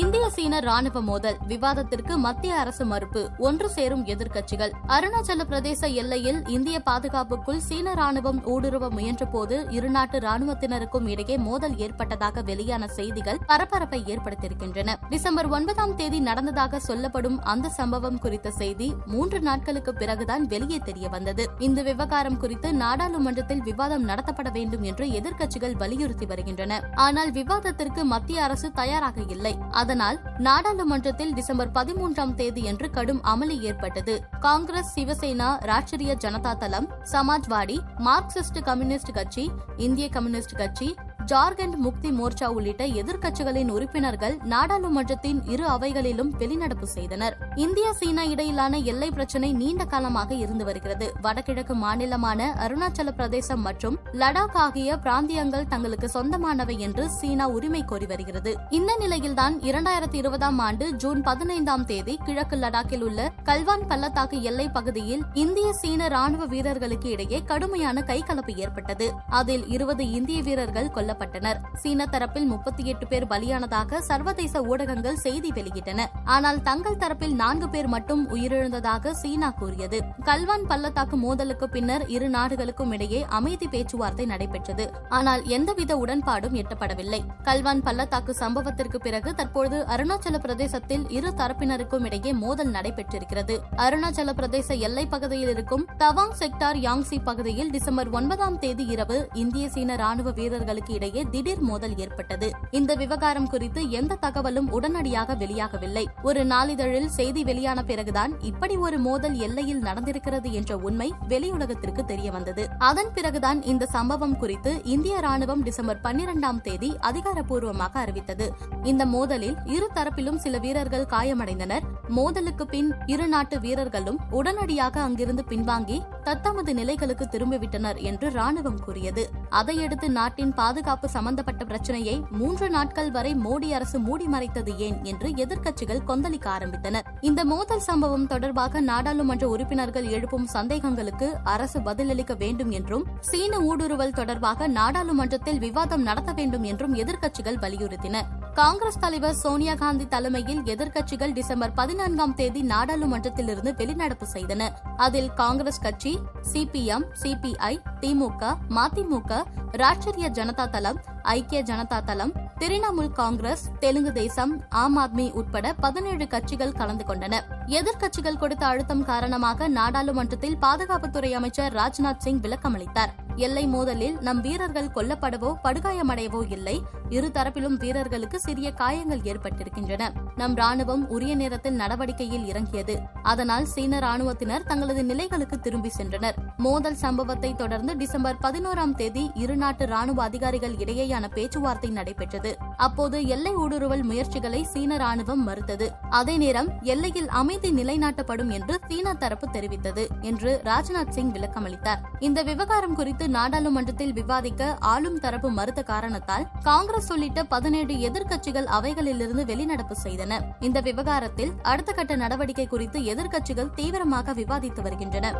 இந்திய சீன ராணுவ மோதல் விவாதத்திற்கு மத்திய அரசு மறுப்பு ஒன்று சேரும் எதிர்க்கட்சிகள். அருணாச்சல பிரதேச எல்லையில் இந்திய பாதுகாப்புக்குள் சீன ராணுவம் ஊடுருவ முயன்றபோது இருநாட்டு ராணுவத்தினருக்கும் இடையே மோதல் ஏற்பட்டதாக வெளியான செய்திகள் பரபரப்பை ஏற்படுத்தியிருக்கின்றன. டிசம்பர் ஒன்பதாம் தேதி நடந்ததாக சொல்லப்படும் அந்த சம்பவம் குறித்த செய்தி மூன்று நாட்களுக்கு பிறகுதான் வெளியே தெரிய வந்தது. இந்த விவகாரம் குறித்து நாடாளுமன்றத்தில் விவாதம் நடத்தப்பட வேண்டும் என்று எதிர்க்கட்சிகள் வலியுறுத்தி வருகின்றன. ஆனால் விவாதத்திற்கு மத்திய அரசு தயாராக இல்லை. அதனால் நாடாளுமன்றத்தில் டிசம்பர் பதிமூன்றாம் தேதியன்று கடும் அமளி ஏற்பட்டது. காங்கிரஸ் சிவசேனா ராஷ்டிரிய ஜனதா தளம் சமாஜ்வாடி மார்க்சிஸ்ட் கம்யூனிஸ்ட் கட்சி இந்திய கம்யூனிஸ்ட் கட்சி ஜார்க்கண்ட் முக்தி மோர்ச்சா உள்ளிட்ட எதிர்க்கட்சிகளின் உறுப்பினர்கள் நாடாளுமன்றத்தின் இரு அவைகளிலும் வெளிநடப்பு செய்தனர். இந்தியா சீனா இடையிலான எல்லை பிரச்சினை நீண்ட காலமாக இருந்து வருகிறது. வடகிழக்கு மாநிலமான அருணாச்சல பிரதேசம் மற்றும் லடாக் ஆகிய பிராந்தியங்கள் தங்களுக்கு சொந்தமானவை என்று சீனா உரிமை கோரி வருகிறது. இந்த நிலையில்தான் இரண்டாயிரத்தி இருபதாம் ஆண்டு ஜூன் பதினைந்தாம் தேதி கிழக்கு லடாக்கில் உள்ள கல்வான் பள்ளத்தாக்கு எல்லை பகுதியில் இந்திய சீன ராணுவ வீரர்களுக்கு இடையே கடுமையான கைகலப்பு ஏற்பட்டது. அதில் இருபது இந்திய வீரர்கள் கொல்ல கொல்லப்பட்டனர். சீன தரப்பில் முப்பத்தி எட்டு பேர் பலியானதாக சர்வதேச ஊடகங்கள் செய்தி வெளியிட்டன. ஆனால் தங்கள் தரப்பில் நான்கு பேர் மட்டும் உயிரிழந்ததாக சீனா கூறியது. கல்வான் பள்ளத்தாக்கு மோதலுக்கு பின்னர் இரு நாடுகளுக்கும் இடையே அமைதி பேச்சுவார்த்தை நடைபெற்றது. ஆனால் எந்தவித உடன்பாடும் எட்டப்படவில்லை. கல்வான் பள்ளத்தாக்கு சம்பவத்திற்கு பிறகு தற்போது அருணாச்சல பிரதேசத்தில் இரு தரப்பினருக்கும் இடையே மோதல் நடைபெற்றிருக்கிறது. அருணாச்சல பிரதேச எல்லைப் பகுதியில் இருக்கும் தவாங் செக்டார் யாங்சி பகுதியில் டிசம்பர் ஒன்பதாம் தேதி இரவு இந்திய சீன ராணுவ வீரர்களுக்கு இடையே திடீர் மோதல் ஏற்பட்டது. இந்த விவகாரம் குறித்து எந்த தகவலும் உடனடியாக வெளியாகவில்லை. ஒரு நாளிதழில் செய்தி வெளியான பிறகுதான் இப்படி ஒரு மோதல் எல்லையில் நடந்திருக்கிறது என்ற உண்மை வெளியுலகத்திற்கு தெரிய வந்தது அதன் பிறகுதான் இந்த சம்பவம் குறித்து இந்திய ராணுவம் டிசம்பர் பன்னிரெண்டாம் தேதி அதிகாரப்பூர்வமாக அறிவித்தது. இந்த மோதலில் இரு தரப்பிலும் சில வீரர்கள் காயமடைந்தனர். மோதலுக்கு பின் இரு நாட்டு வீரர்களும் உடனடியாக அங்கிருந்து பின்வாங்கி தத்தமது நிலைகளுக்கு திரும்பிவிட்டனர் என்று ராணுவம் கூறியது. அதையடுத்து நாட்டின் பாதுகாப்பு சம்பந்தப்பட்ட பிரச்சனையை மூன்று நாட்கள் வரை மோடி அரசு மூடி மறைத்தது ஏன் என்று எதிர்க்கட்சிகள் கொந்தளிக்க ஆரம்பித்தனர். இந்த மோதல் சம்பவம் தொடர்பாக நாடாளுமன்ற உறுப்பினர்கள் எழுப்பும் சந்தேகங்களுக்கு அரசு பதிலளிக்க வேண்டும் என்றும் சீன ஊடுருவல் தொடர்பாக நாடாளுமன்றத்தில் விவாதம் நடத்த வேண்டும் என்றும் எதிர்க்கட்சிகள் வலியுறுத்தின. காங்கிரஸ் தலைவர் சோனியா காந்தி தலைமையில் எதிர்க்கட்சிகள் டிசம்பர் பதினான்காம் தேதி நாடாளுமன்றத்திலிருந்து வெளிநடப்பு செய்தன. அதில் காங்கிரஸ் கட்சி C P M C P I திமுக மதிமுக ராஷ்டிரிய ஜனதா தளம் ஐக்கிய ஜனதா தளம் திரிணாமுல் காங்கிரஸ் தெலுங்கு தேசம் ஆம் ஆத்மி உட்பட பதினேழு கட்சிகள் கலந்து கொண்டன. எதிர்க்கட்சிகள் கொடுத்த அழுத்தம் காரணமாக நாடாளுமன்றத்தில் பாதுகாப்புத்துறை அமைச்சர் ராஜ்நாத் சிங் விளக்கமளித்தார். எல்லை மோதலில் நம் வீரர்கள் கொல்லப்படவோ படுகாயமடையவோ இல்லை. இரு தரப்பிலும் வீரர்களுக்கு சிறிய காயங்கள் ஏற்பட்டிருக்கின்றன. நம் ராணுவம் உரிய நேரத்தில் நடவடிக்கையில் இறங்கியது. அதனால் சீன ராணுவத்தினர் தங்களது நிலைகளுக்கு திரும்பி சென்றனர். மோதல் சம்பவத்தை தொடர்ந்து டிசம்பர் பதினோராம் தேதி இரு நாட்டு ராணுவ அதிகாரிகள் இடையேயான பேச்சுவார்த்தை நடைபெற்றது. அப்போது எல்லை ஊடுருவல் முயற்சிகளை சீன ராணுவம் மறுத்தது. அதே நேரம் எல்லையில் அமைதி நிலைநாட்டப்படும் என்று சீன தரப்பு தெரிவித்தது என்று ராஜ்நாத் சிங் விளக்கமளித்தார். இந்த விவகாரம் குறித்து குறித்து நாடாளுமன்றத்தில் விவாதிக்க ஆளும் தரப்பு மறுத்த காரணத்தால் காங்கிரஸ் உள்ளிட்ட பதினேழு எதிர்க்கட்சிகள் அவைகளிலிருந்து வெளிநடப்பு செய்தன. இந்த விவகாரத்தில் அடுத்த கட்ட நடவடிக்கை குறித்து எதிர்க்கட்சிகள் தீவிரமாக விவாதித்து வருகின்றன.